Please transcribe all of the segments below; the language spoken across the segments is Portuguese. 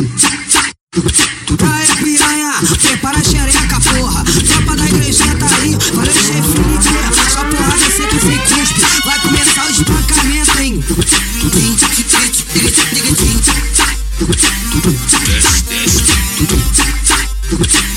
Aê, piranha, prepara a xereca, porra. Tropa da igrejinha tá aí, valeu, Felipe. Só porrada seca sem cuspe. Vai começar o espancamento, hein? Elas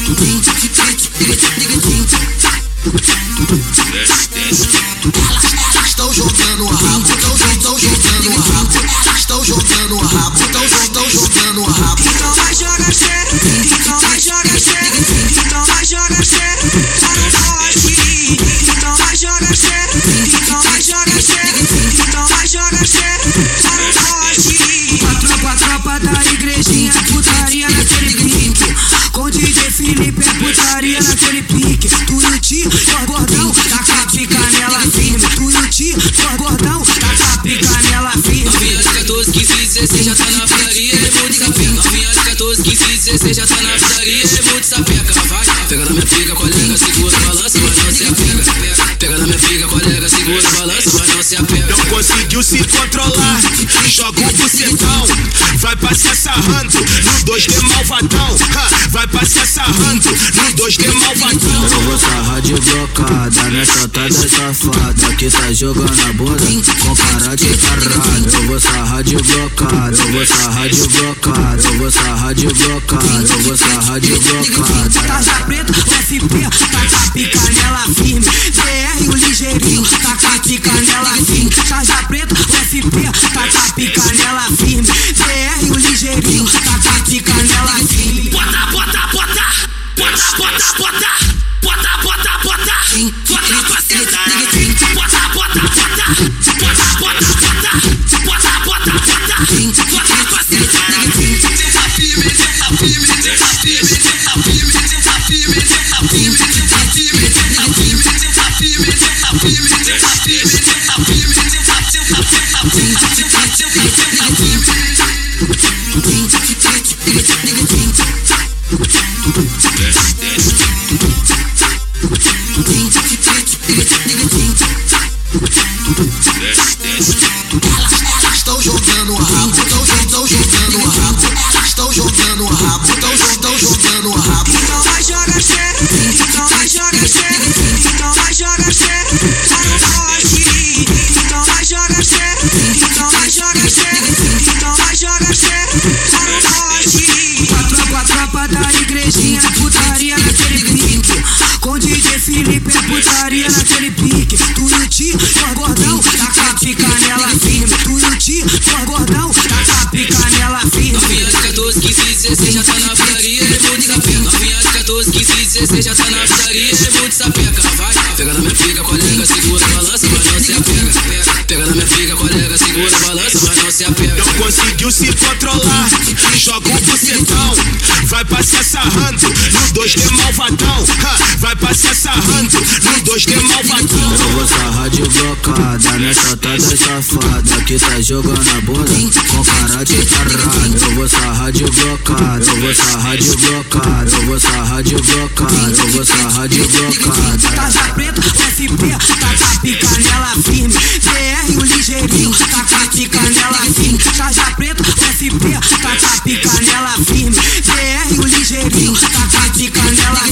putaria naquele pique. Tuiuti, ó gordão, tá com a pica nela firme. Tuiuti, ó gordão, tá com a pica nela firme. Novinha de 14, 15, 16 já tá na putaria, é muito sapeca. Novinha de 14, 15, 16 já tá na putaria, é muito sapeca. Vai, pega na minha pica, colega, segura, balança, mas não se apega. Pega na minha pica, colega, segura, balança, mas não se apega. Não conseguiu se controlar, joga um bucetão, vai passar sarrando no 2D malvadão, vai passar sarrando no 2D malvadão. Eu vou sarrar de blocada nessa tada safada que tá jogando a bunda com cara de caralho. Eu vou sarrar de blocada, eu vou sarrar de blocada, eu vou sarrar de blocada, eu vou sarrar de blocada. Tarja preta, FP, tá com a pica nela firme. DR, Desce, desce. Putaria naquele pique. Tuiuti, ó gordão, tá com a pica nela firme. Tuiuti, ó gordão, tá com a pica nela firme. Novinha de 14, 15, 16 já tá na putaria, é muito sapeca. Novinha de 14, 15, 16 já tá na putaria, é muito sapeca. Vai, pega na minha pica, colega, segura, balança, mas não se apega. Pega na minha pica, colega, segura, balança, mas não se apega. Não conseguiu se controlar, joga um bucetão, vai passar sarrando no 2D de blocada nessa tada safada que tá jogando a bunda com cara de caralho. Eu vou sarrar de blocada, eu vou sarrar de blocada, eu vou sarrar de blocada, eu vou sarrar de blocada. Tarja preta, FP, tá com a pica nela firme. DR, o ligeirinho, tá com a pica nela firme. Tarja preta, FP, tá com a pica nela firme. DR, o ligeirinho, tá com a pica nela